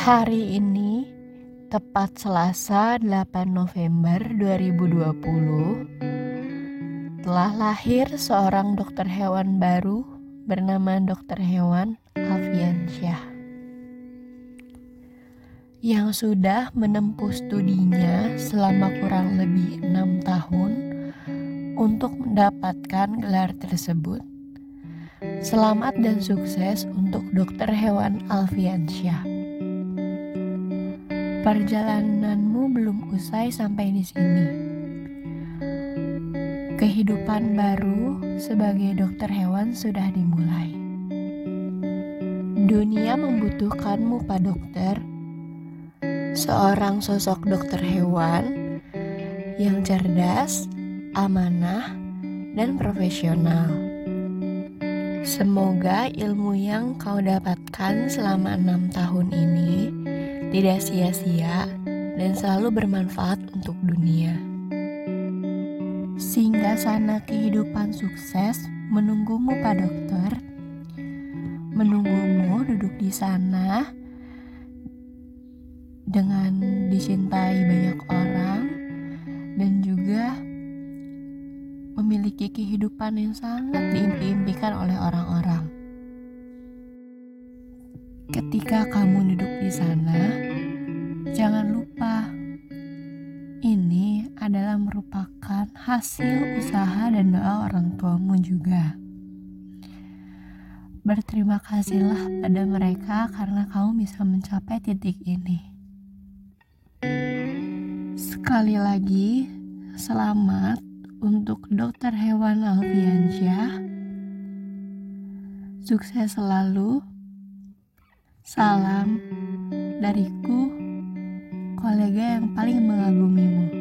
Hari ini tepat Selasa 8 November 2020 telah lahir seorang dokter hewan baru bernama dokter hewan Alfiansyah yang sudah menempuh studinya selama kurang lebih enam tahun untuk mendapatkan gelar tersebut. Selamat dan sukses untuk dokter hewan Alfiansyah. Perjalananmu belum usai sampai di sini. Kehidupan baru sebagai dokter hewan sudah dimulai. Dunia membutuhkanmu, Pak Dokter. Seorang sosok dokter hewan yang cerdas, amanah, dan profesional. Semoga ilmu yang kau dapatkan selama enam tahun ini tidak sia-sia, dan selalu bermanfaat untuk dunia. Sehingga sana kehidupan sukses menunggumu Pak Dokter, menunggumu duduk di sana dengan dicintai banyak orang dan juga memiliki kehidupan yang sangat diimpi-impikan oleh orang-orang. Ketika kamu duduk di sana, jangan lupa ini adalah merupakan hasil usaha dan doa orang tuamu juga. Berterima kasihlah pada mereka karena kamu bisa mencapai titik ini. Sekali lagi, selamat untuk dokter hewan Alfiansyah. Sukses selalu Salam dariku, kolega yang paling mengagumkan.